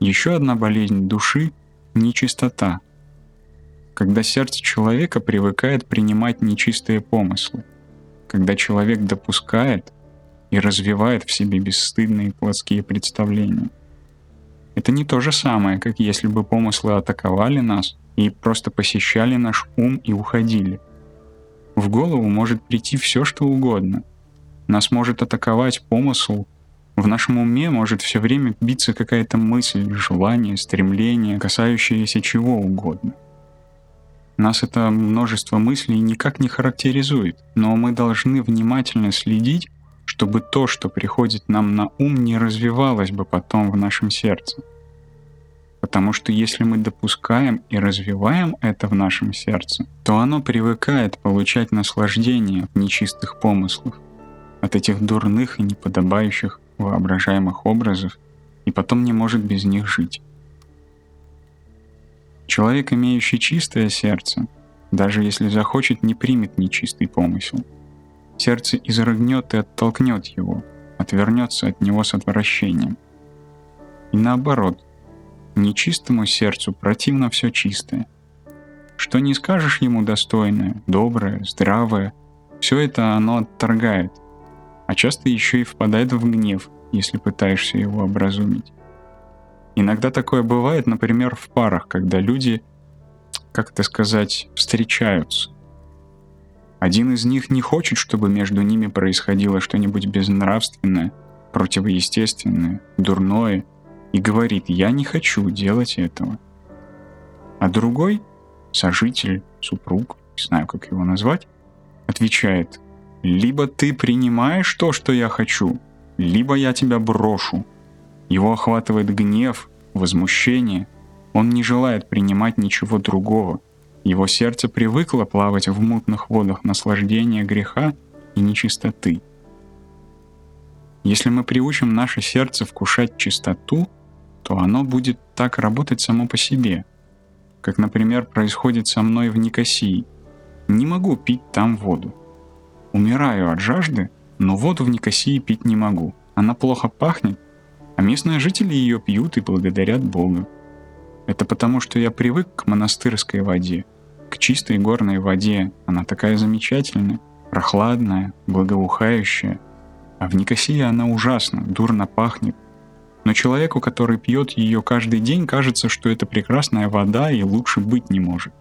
Еще одна болезнь души — нечистота. Когда сердце человека привыкает принимать нечистые помыслы, когда человек допускает и развивает в себе бесстыдные плотские представления. Это не то же самое, как если бы помыслы атаковали нас и просто посещали наш ум и уходили. В голову может прийти все, что угодно. Нас может атаковать помысл, в нашем уме может все время биться какая-то мысль, желание, стремление, касающееся чего угодно. Нас это множество мыслей никак не характеризует, но мы должны внимательно следить, чтобы то, что приходит нам на ум, не развивалось бы потом в нашем сердце. Потому что если мы допускаем и развиваем это в нашем сердце, то оно привыкает получать наслаждение от нечистых помыслов, от этих дурных и неподобающих воображаемых образов и потом не может без них жить. Человек, имеющий чистое сердце, даже если захочет, не примет нечистый помысел. Сердце изрыгнет и оттолкнет его, отвернется от него с отвращением. И наоборот, нечистому сердцу противно все чистое. Что не скажешь ему достойное, доброе, здравое, все это оно отторгает – а часто еще и впадает в гнев, если пытаешься его образумить. Иногда такое бывает, например, в парах, когда люди, как это сказать, встречаются. Один из них не хочет, чтобы между ними происходило что-нибудь безнравственное, противоестественное, дурное, и говорит «я не хочу делать этого». А другой, сожитель, супруг, не знаю, как его назвать, отвечает либо ты принимаешь то, что я хочу, либо я тебя брошу. Его охватывает гнев, возмущение. Он не желает принимать ничего другого. Его сердце привыкло плавать в мутных водах наслаждения греха и нечистоты. Если мы приучим наше сердце вкушать чистоту, то оно будет так работать само по себе. Как, например, происходит со мной в Никосии. Не могу пить там воду. Умираю от жажды, но воду в Никосии пить не могу. Она плохо пахнет, а местные жители ее пьют и благодарят Бога. Это потому, что я привык к монастырской воде, к чистой горной воде. Она такая замечательная, прохладная, благоухающая. А в Никосии она ужасно, дурно пахнет. Но человеку, который пьет ее каждый день, кажется, что это прекрасная вода и лучше быть не может.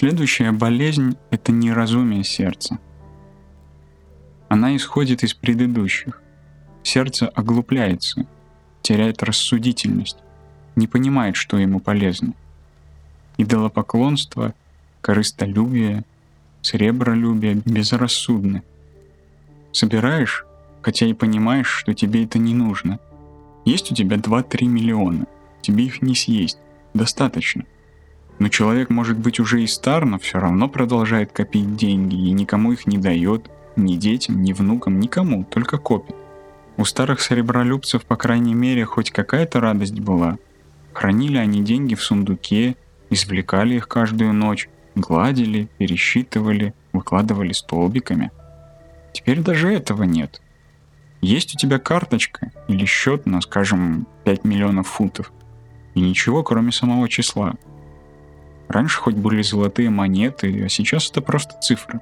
Следующая болезнь — это неразумие сердца. Она исходит из предыдущих. Сердце оглупляется, теряет рассудительность, не понимает, что ему полезно. Идолопоклонство, корыстолюбие, сребролюбие безрассудны. Собираешь, хотя и понимаешь, что тебе это не нужно. Есть у тебя 2-3 миллиона, тебе их не съесть, достаточно — но человек может быть уже и стар, но все равно продолжает копить деньги и никому их не дает, ни детям, ни внукам, никому, только копит. У старых серебролюбцев, по крайней мере, хоть какая-то радость была. Хранили они деньги в сундуке, извлекали их каждую ночь, гладили, пересчитывали, выкладывали столбиками. Теперь даже этого нет. Есть у тебя карточка или счет на, скажем, 5 миллионов фунтов, и ничего, кроме самого числа – Раньше хоть были золотые монеты, а сейчас это просто цифры.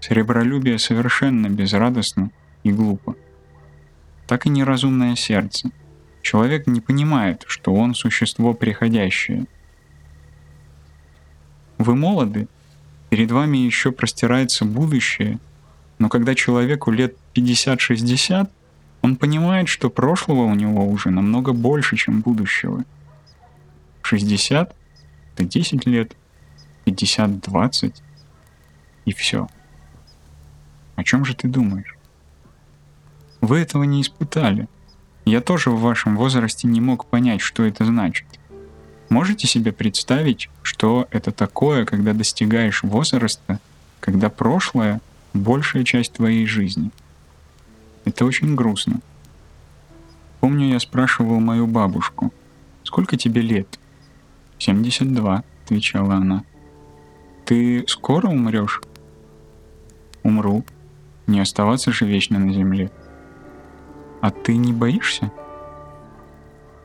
Серебролюбие совершенно безрадостно и глупо. Так и неразумное сердце. Человек не понимает, что он существо приходящее. Вы молоды, перед вами еще простирается будущее, но когда человеку лет 50-60, он понимает, что прошлого у него уже намного больше, чем будущего. 60 это 10 лет, 50-20, и все. О чем же ты думаешь? Вы этого не испытали. Я тоже в вашем возрасте не мог понять, что это значит. Можете себе представить, что это такое, когда достигаешь возраста, когда прошлое — большая часть твоей жизни? Это очень грустно. Помню, я спрашивал мою бабушку, сколько тебе лет? «Семьдесят два», — отвечала она. «Ты скоро умрешь?» «Умру. Не оставаться же вечно на земле. А ты не боишься?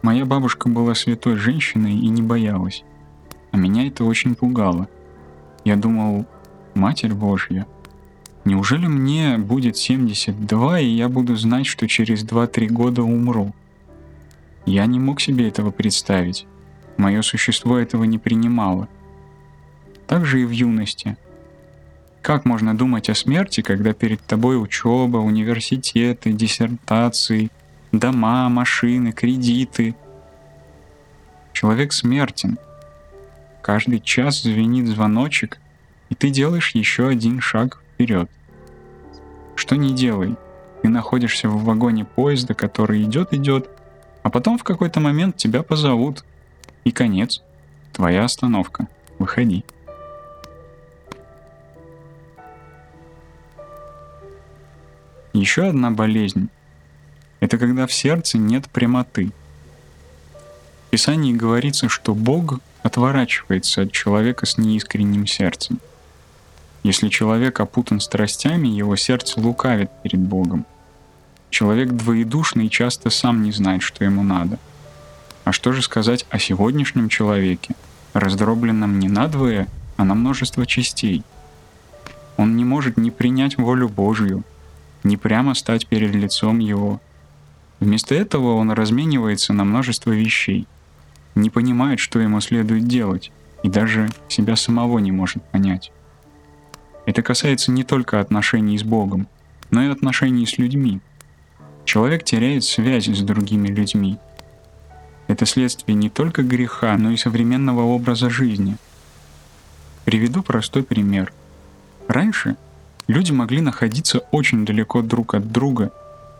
Моя бабушка была святой женщиной и не боялась. А меня это очень пугало. Я думал, Матерь Божья, неужели мне будет 72, и я буду знать, что через 2-3 года умру? Я не мог себе этого представить. Мое существо этого не принимало. Так же и в юности. Как можно думать о смерти, когда перед тобой учеба, университеты, диссертации, дома, машины, кредиты? Человек смертен — Каждый час звенит звоночек, и ты делаешь еще один шаг вперед. Что не делай, ты находишься в вагоне поезда, который идет-идет, а потом в какой-то момент тебя позовут. И конец. Твоя остановка. Выходи. Еще одна болезнь – это когда в сердце нет прямоты. В Писании говорится, что Бог отворачивается от человека с неискренним сердцем. Если человек опутан страстями, его сердце лукавит перед Богом. Человек двоедушный часто сам не знает, что ему надо. А что же сказать о сегодняшнем человеке, раздробленном не надвое, а на множество частей? Он не может ни принять волю Божью, ни прямо стать перед лицом Его. Вместо этого он разменивается на множество вещей — не понимает, что ему следует делать, и даже себя самого не может понять. Это касается не только отношений с Богом, но и отношений с людьми. Человек теряет связь с другими людьми. Это следствие не только греха, но и современного образа жизни. Приведу простой пример. Раньше люди могли находиться очень далеко друг от друга,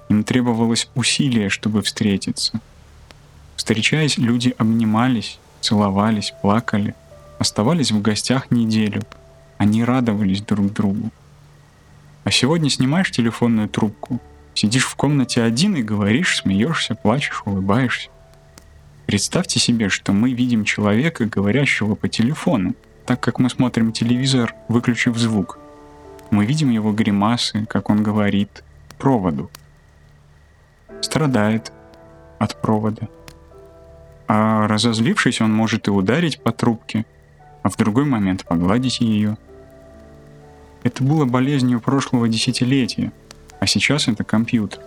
им требовалось усилие, чтобы встретиться – Встречаясь, люди обнимались, целовались, плакали, оставались в гостях неделю. Они радовались друг другу. А сегодня снимаешь телефонную трубку, сидишь в комнате один и говоришь, смеешься, плачешь, улыбаешься. Представьте себе, что мы видим человека, говорящего по телефону, так как мы смотрим телевизор, выключив звук. Мы видим его гримасы, как он говорит, проводу. Страдает от провода. А разозлившись, он может и ударить по трубке, а в другой момент погладить ее. Это было болезнью прошлого десятилетия, а сейчас это компьютер.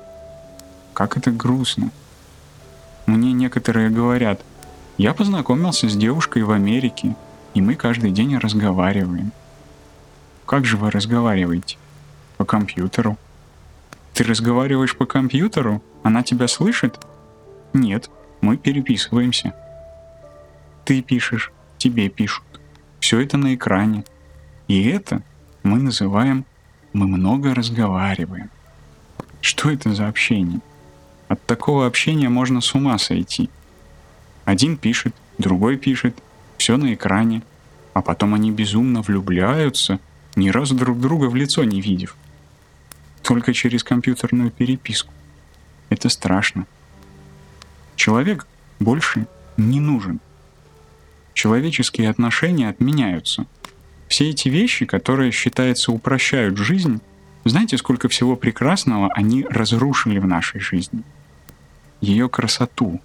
Как это грустно. Некоторые говорят, я познакомился с девушкой в Америке, и мы каждый день разговариваем. Как же вы разговариваете? По компьютеру. Ты разговариваешь по компьютеру? Она тебя слышит? Нет, мы переписываемся. Ты пишешь, тебе пишут. Все это на экране. И это мы называем «мы много разговариваем». Что это за общение? От такого общения можно с ума сойти. Один пишет, другой пишет, все на экране, а потом они безумно влюбляются, ни разу друг друга в лицо не видев. Только через компьютерную переписку. Это страшно. Человек больше не нужен. Человеческие отношения отменяются. Все эти вещи, которые, считается, упрощают жизнь, знаете, сколько всего прекрасного они разрушили в нашей жизни? Ее красоту.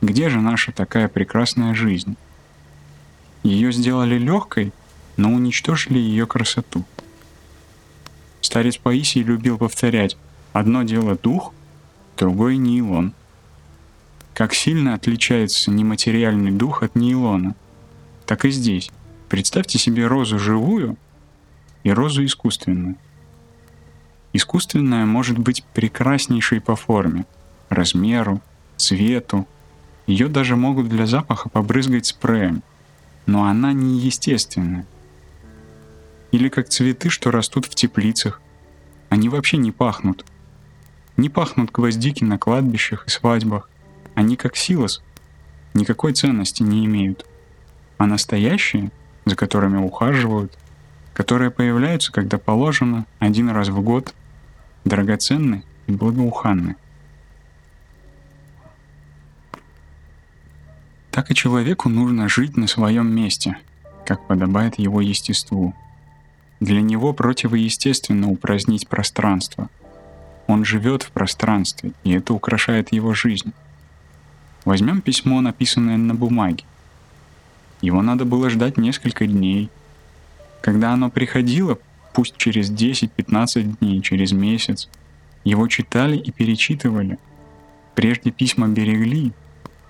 Где же наша такая прекрасная жизнь? Ее сделали легкой, но уничтожили ее красоту. Старец Паисий любил повторять «одно дело дух, другое нейлон». Как сильно отличается нематериальный дух от нейлона. Так и здесь. Представьте себе розу живую и розу искусственную. Искусственная может быть прекраснейшей по форме, размеру, цвету. Ее даже могут для запаха побрызгать спреем. Но она не естественная. Или как цветы, что растут в теплицах. Они вообще не пахнут. Не пахнут гвоздики на кладбищах и свадьбах. Они как силос, никакой ценности не имеют. А настоящие, за которыми ухаживают, которые появляются, когда положено, один раз в год, драгоценны и благоуханны. Так и человеку нужно жить на своем месте, как подобает его естеству. Для него противоестественно упразднить пространство. Он живет в пространстве, и это украшает его жизнь. Возьмем письмо, написанное на бумаге. Его надо было ждать несколько дней. Когда оно приходило, пусть через 10-15 дней, через месяц, его читали и перечитывали. Прежде письма берегли.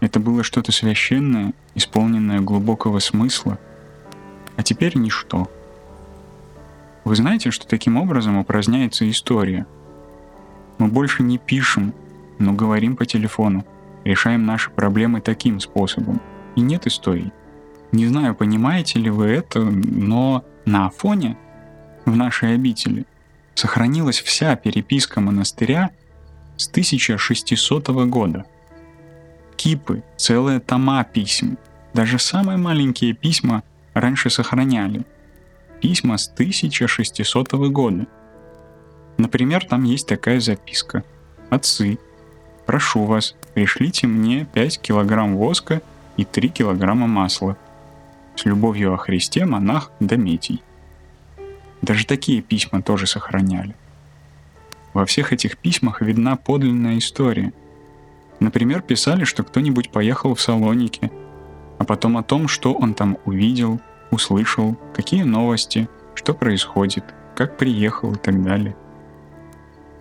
Это было что-то священное, исполненное глубокого смысла. А теперь ничто. Вы знаете, что таким образом упраздняется история? Мы больше не пишем, но говорим по телефону, решаем наши проблемы таким способом. И нет историй. Не знаю, понимаете ли вы это, но на Афоне, в нашей обители, сохранилась вся переписка монастыря с 1600 года. Кипы, целые тома писем, даже самые маленькие письма раньше сохраняли. Письма с 1600 года. Например, там есть такая записка. «Отцы, прошу вас, пришлите мне 5 килограмм воска и 3 килограмма масла. С любовью о Христе монах Дометий». Даже такие письма тоже сохраняли. Во всех этих письмах видна подлинная история. Например, писали, что кто-нибудь поехал в Салоники, а потом о том, что он там увидел, услышал, какие новости, что происходит, как приехал и так далее.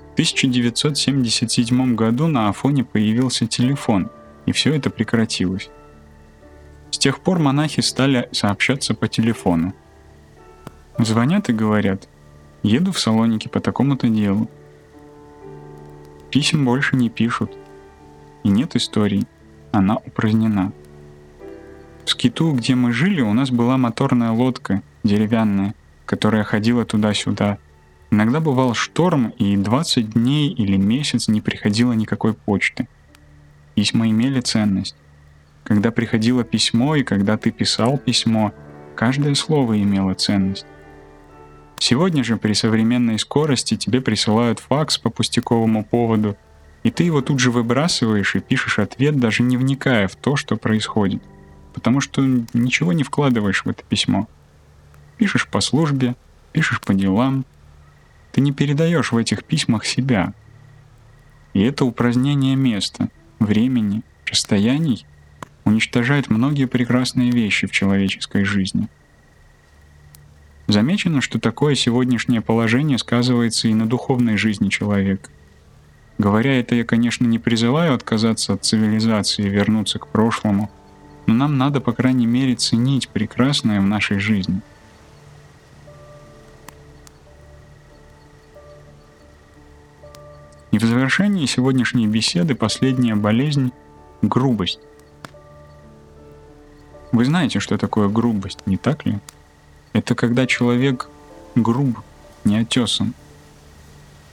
В 1977 году на Афоне появился телефон, и все это прекратилось. С тех пор монахи стали сообщаться по телефону. Звонят и говорят, еду в Салоники по такому-то делу. Писем больше не пишут. И нет историй. Она упразднена. В скиту, где мы жили, у нас была моторная лодка, деревянная, которая ходила туда-сюда. Иногда бывал шторм, и 20 дней или месяц не приходило никакой почты. Письма имели ценность. Когда приходило письмо и когда ты писал письмо, каждое слово имело ценность. Сегодня же при современной скорости тебе присылают факс по пустяковому поводу, и ты его тут же выбрасываешь и пишешь ответ, даже не вникая в то, что происходит, потому что ничего не вкладываешь в это письмо. Пишешь по службе, пишешь по делам, ты не передаешь в этих письмах себя. И это упразднение места, времени, расстояний уничтожает многие прекрасные вещи в человеческой жизни – Замечено, что такое сегодняшнее положение сказывается и на духовной жизни человека. Говоря это, я, конечно, не призываю отказаться от цивилизации и вернуться к прошлому, но нам надо, по крайней мере, ценить прекрасное в нашей жизни. И в завершении сегодняшней беседы последняя болезнь — грубость. Вы знаете, что такое грубость, не так ли? Это когда человек груб, не отесан.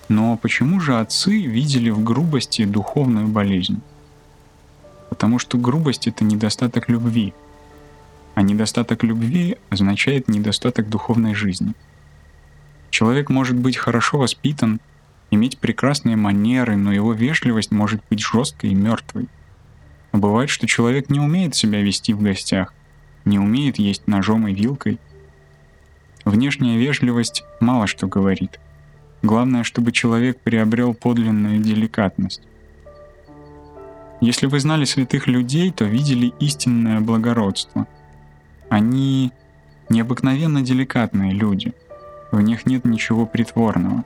Но почему же отцы видели в грубости духовную болезнь? Потому что грубость — это недостаток любви. А недостаток любви означает недостаток духовной жизни. Человек может быть хорошо воспитан, иметь прекрасные манеры, но его вежливость может быть жесткой и мертвой. А бывает, что человек не умеет себя вести в гостях, не умеет есть ножом и вилкой, Внешняя вежливость мало что говорит. Главное, чтобы человек приобрел подлинную деликатность. Если вы знали святых людей, то видели истинное благородство. Они необыкновенно деликатные люди. В них нет ничего притворного.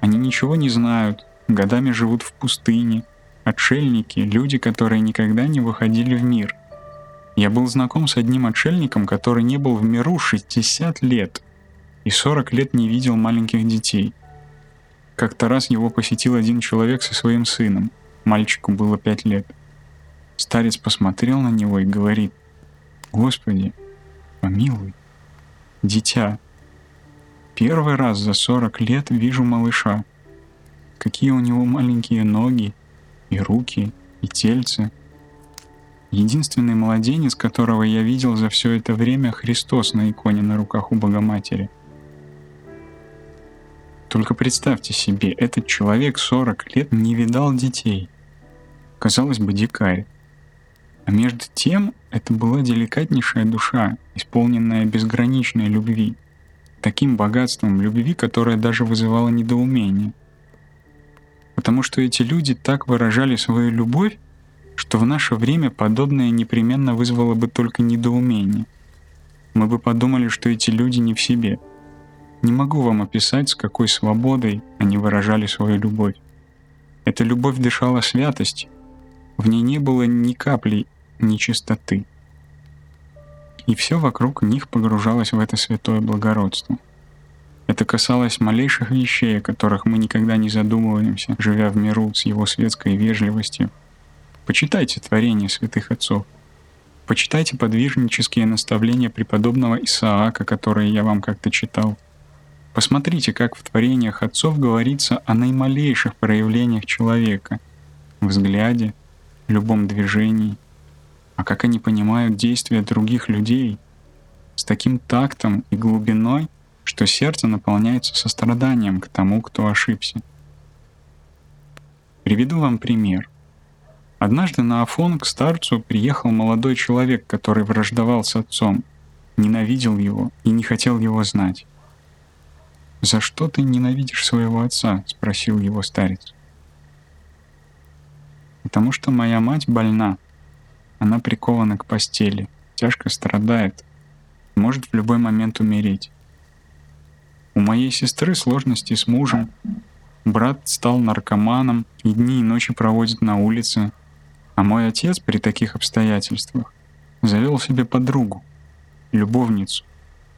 Они ничего не знают, годами живут в пустыне, отшельники, люди, которые никогда не выходили в мир. Я был знаком с одним отшельником, который не был в миру 60 лет и 40 лет не видел маленьких детей. Как-то раз его посетил один человек со своим сыном. Мальчику было 5 лет. Старец посмотрел на него и говорит, «Господи, помилуй, дитя, первый раз за 40 лет вижу малыша. Какие у него маленькие ноги и руки, и тельце. Единственный младенец, которого я видел за все это время, Христос на иконе на руках у Богоматери. Только представьте себе, этот человек 40 лет не видал детей. Казалось бы, дикарь. А между тем, это была деликатнейшая душа, исполненная безграничной любви. Таким богатством любви, которое даже вызывало недоумение. Потому что эти люди так выражали свою любовь, что в наше время подобное непременно вызвало бы только недоумение. Мы бы подумали, что эти люди не в себе. Не могу вам описать, с какой свободой они выражали свою любовь. Эта любовь дышала святостью, в ней не было ни капли нечистоты. И все вокруг них погружалось в это святое благородство. Это касалось малейших вещей, о которых мы никогда не задумываемся, живя в миру с его светской вежливостью. Почитайте творения святых отцов. Почитайте подвижнические наставления преподобного Исаака, которые я вам как-то читал. Посмотрите, как в творениях отцов говорится о наималейших проявлениях человека, взгляде, любом движении, а как они понимают действия других людей с таким тактом и глубиной, что сердце наполняется состраданием к тому, кто ошибся. Приведу вам пример. Однажды на Афон к старцу приехал молодой человек, который враждовал с отцом, ненавидел его и не хотел его знать. «За что ты ненавидишь своего отца?» — спросил его старец. «Потому что моя мать больна. Она прикована к постели, тяжко страдает, может в любой момент умереть. У моей сестры сложности с мужем. Брат стал наркоманом и дни и ночи проводит на улице. А мой отец при таких обстоятельствах завел себе подругу, любовницу,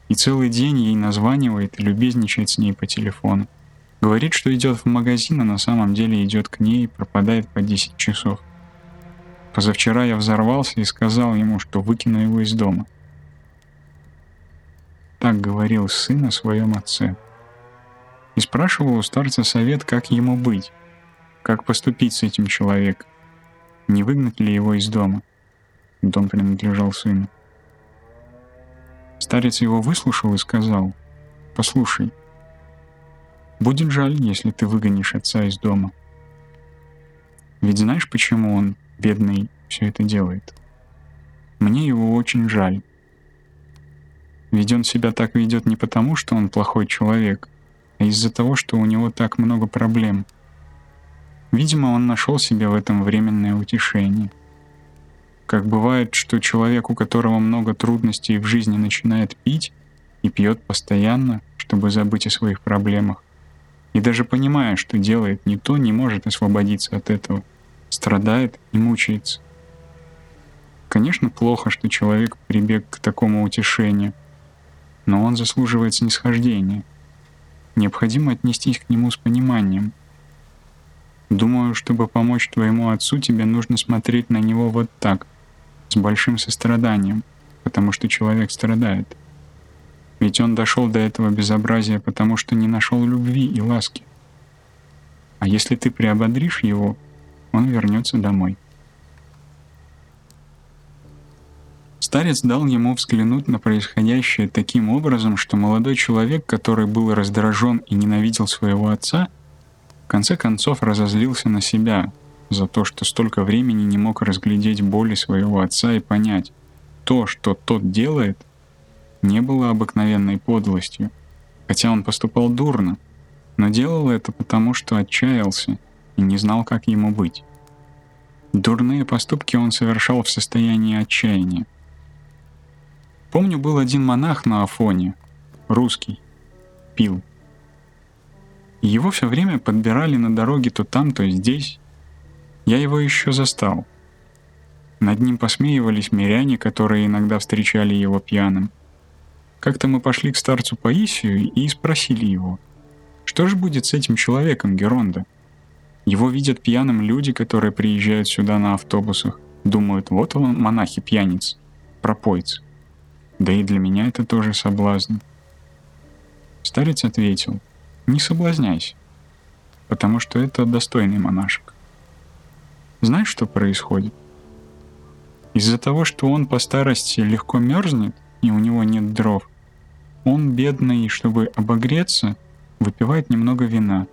и целый день ей названивает и любезничает с ней по телефону. Говорит, что идет в магазин, а на самом деле идет к ней и пропадает по 10 часов. Позавчера я взорвался и сказал ему, что выкину его из дома — так говорил сын о своем отце. И спрашивал у старца совет, как ему быть, как поступить с этим человеком, не выгнать ли его из дома. Дом принадлежал сыну. Старец его выслушал и сказал, «Послушай, будет жаль, если ты выгонишь отца из дома. Ведь знаешь, почему он, бедный, все это делает? Мне его очень жаль. Ведь он себя так ведет не потому, что он плохой человек, а из-за того, что у него так много проблем. Видимо, он нашел себе в этом временное утешение. Как бывает, что человек, у которого много трудностей в жизни, начинает пить и пьет постоянно, чтобы забыть о своих проблемах, и даже понимая, что делает не то, не может освободиться от этого, страдает и мучается. Конечно, плохо, что человек прибег к такому утешению — но он заслуживает снисхождения. Необходимо отнестись к нему с пониманием. Думаю, чтобы помочь твоему отцу, тебе нужно смотреть на него вот так, с большим состраданием, потому что человек страдает. Ведь он дошел до этого безобразия, потому что не нашел любви и ласки. А если ты приободришь его, он вернется домой. Старец дал ему взглянуть на происходящее таким образом, что молодой человек, который был раздражен и ненавидел своего отца, в конце концов разозлился на себя за то, что столько времени не мог разглядеть боли своего отца и понять, то, что тот делает, не было обыкновенной подлостью, хотя он поступал дурно, но делал это потому, что отчаялся и не знал, как ему быть. Дурные поступки он совершал в состоянии отчаяния. Помню, был один монах на Афоне, русский, пил. его все время подбирали на дороге то там, то здесь. Я его еще застал. Над ним посмеивались миряне, которые иногда встречали его пьяным. Как-то мы пошли к старцу Паисию и спросили его, что же будет с этим человеком Геронда? Его видят пьяным люди, которые приезжают сюда на автобусах. Думают, вот он монахи-пьяниц, пропойцы. Да и для меня это тоже соблазн. Старец ответил, не соблазняйся, потому что это достойный монашек. Знаешь, что происходит? Из-за того, что он по старости легко мерзнет, и у него нет дров, он, бедный, чтобы обогреться, выпивает немного вина.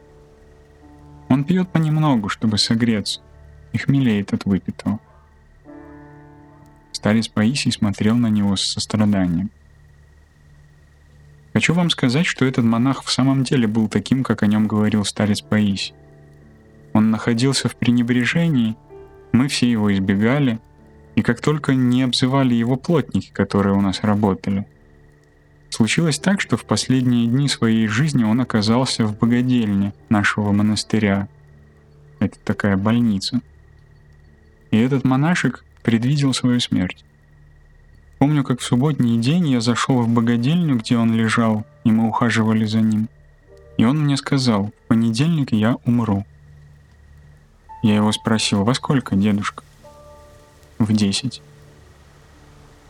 Он пьет понемногу, чтобы согреться, и хмелеет от выпитого. Старец Паисий смотрел на него с состраданием. Хочу вам сказать, что этот монах в самом деле был таким, как о нем говорил старец Паисий. Он находился в пренебрежении, мы все его избегали, и как только не обзывали его плотники, которые у нас работали. Случилось так, что в последние дни своей жизни он оказался в богадельне нашего монастыря. Это такая больница. И этот монашек предвидел свою смерть. Помню, как в субботний день я зашел в богадельню, где он лежал, и мы ухаживали за ним. И он мне сказал, в понедельник я умру. Я его спросил, во сколько, дедушка? В десять.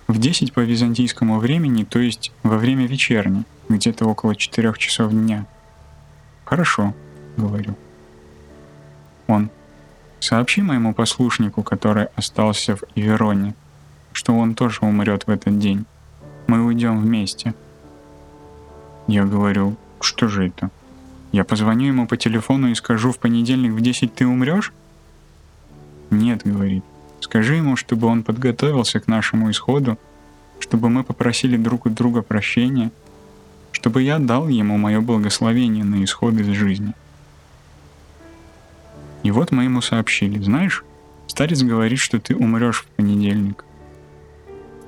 В десять по византийскому времени, то есть во время вечерни, где-то около четырех часов дня. Хорошо, говорю. Он. Сообщи моему послушнику, который остался в Ивероне, что он тоже умрет в этот день. Мы уйдем вместе. Я говорю, что же это? Я позвоню ему по телефону и скажу, в понедельник в 10 ты умрешь? Нет, говорит. Скажи ему, чтобы он подготовился к нашему исходу, чтобы мы попросили друг у друга прощения, чтобы я дал ему мое благословение на исход из жизни. И вот мы ему сообщили, знаешь, старец говорит, что ты умрешь в понедельник.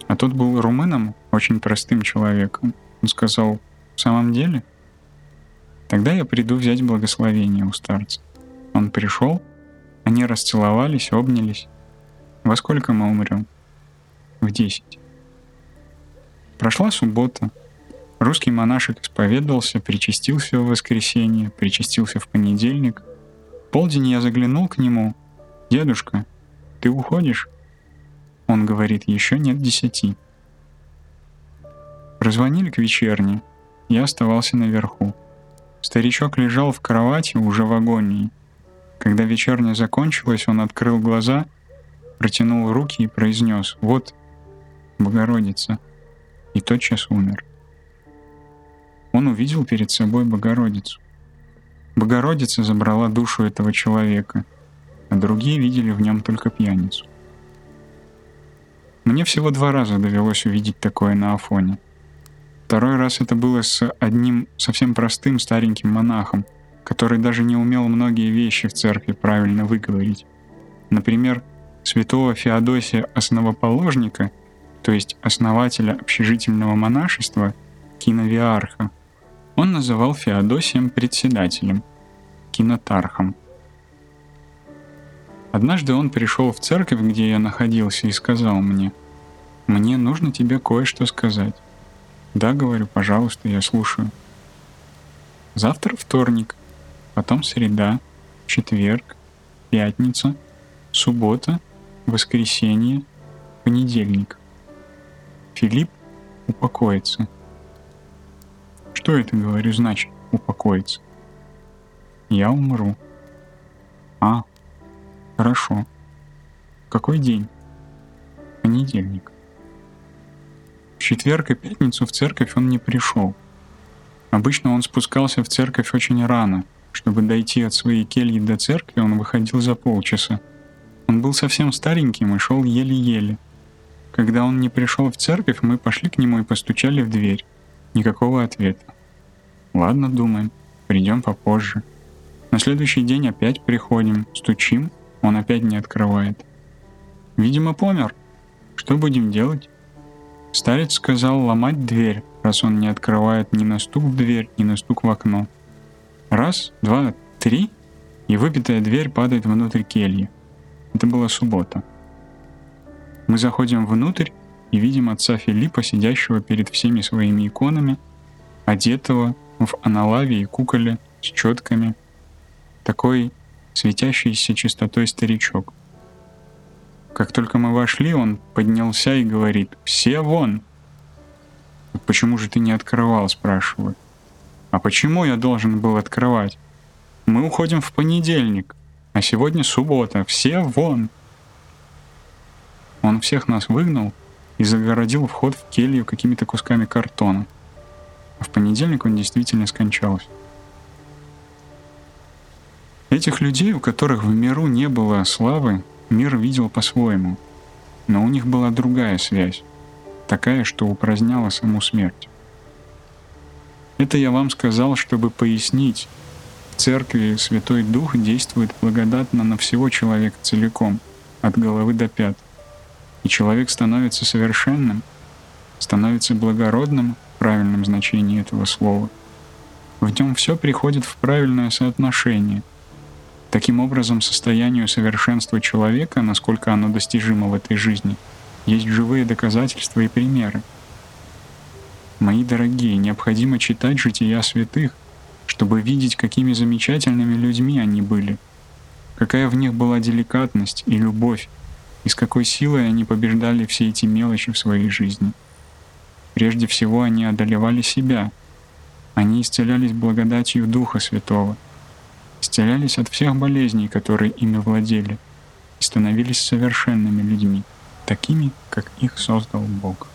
А тот был румыном, очень простым человеком. Он сказал, в самом деле? Тогда я приду взять благословение у старца. Он пришел, они расцеловались, обнялись. Во сколько мы умрем? В десять. Прошла суббота. Русский монашек исповедовался, причастился в воскресенье, причастился в понедельник. В полдень я заглянул к нему. «Дедушка, ты уходишь?» Он говорит, еще нет десяти. Прозвонили к вечерне. Я оставался наверху. Старичок лежал в кровати уже в агонии. Когда вечерня закончилась, он открыл глаза, протянул руки и произнес «Вот, Богородица!» и тотчас умер. Он увидел перед собой Богородицу. Богородица забрала душу этого человека, а другие видели в нем только пьяницу. Мне всего два раза довелось увидеть такое на Афоне. Второй раз это было с одним совсем простым стареньким монахом, который даже не умел многие вещи в церкви правильно выговорить. Например, святого Феодосия Основоположника, то есть основателя общежительного монашества, киновиарха, он называл Феодосием председателем, кинотархом – Однажды он пришел в церковь, где я находился, и сказал мне, «Мне нужно тебе кое-что сказать». «Да, говорю, пожалуйста, я слушаю». Завтра вторник, потом среда, четверг, пятница, суббота, воскресенье, понедельник. Филипп упокоится. Что это, говорю, значит упокоится? Я умру. А, Хорошо. Какой день? Понедельник. Четверг и пятницу в церковь он не пришел. Обычно он спускался в церковь очень рано. Чтобы дойти от своей кельи до церкви, он выходил за полчаса. Он был совсем стареньким и шел еле-еле. Когда он не пришел в церковь, мы пошли к нему и постучали в дверь. Никакого ответа. Ладно, думаем, придем попозже. На следующий день опять приходим, стучим, он опять не открывает. Видимо, помер. Что будем делать? Старец сказал ломать дверь, раз он не открывает ни на стук в дверь, ни на стук в окно. Раз, два, три, и выбитая дверь падает внутрь кельи. Это была суббота. Мы заходим внутрь и видим отца Филиппа, сидящего перед всеми своими иконами, одетого в аналаве и куколе с четками. Такой светящийся чистотой старичок. Как только мы вошли, он поднялся и говорит «Все вон!» «Почему же ты не открывал?» – спрашиваю. «А почему я должен был открывать? Мы уходим в понедельник, а сегодня суббота. Все вон!» Он всех нас выгнал и загородил вход в келью какими-то кусками картона. А в понедельник он действительно скончался. Этих людей, у которых в миру не было славы, мир видел по-своему. Но у них была другая связь, такая, что упраздняла саму смерть. Это я вам сказал, чтобы пояснить, В церкви Святой Дух действует благодатно на всего человека целиком, от головы до пят. И человек становится совершенным, становится благородным в правильном значении этого слова. В нем все приходит в правильное соотношение. Таким образом, состоянию совершенства человека, насколько оно достижимо в этой жизни, есть живые доказательства и примеры. Мои дорогие, необходимо читать жития святых, чтобы видеть, какими замечательными людьми они были, какая в них была деликатность и любовь, и с какой силой они побеждали все эти мелочи в своей жизни. Прежде всего они одолевали себя. Они исцелялись благодатью Духа Святого, исцелялись от всех болезней, которые ими владели, и становились совершенными людьми, такими, как их создал Бог.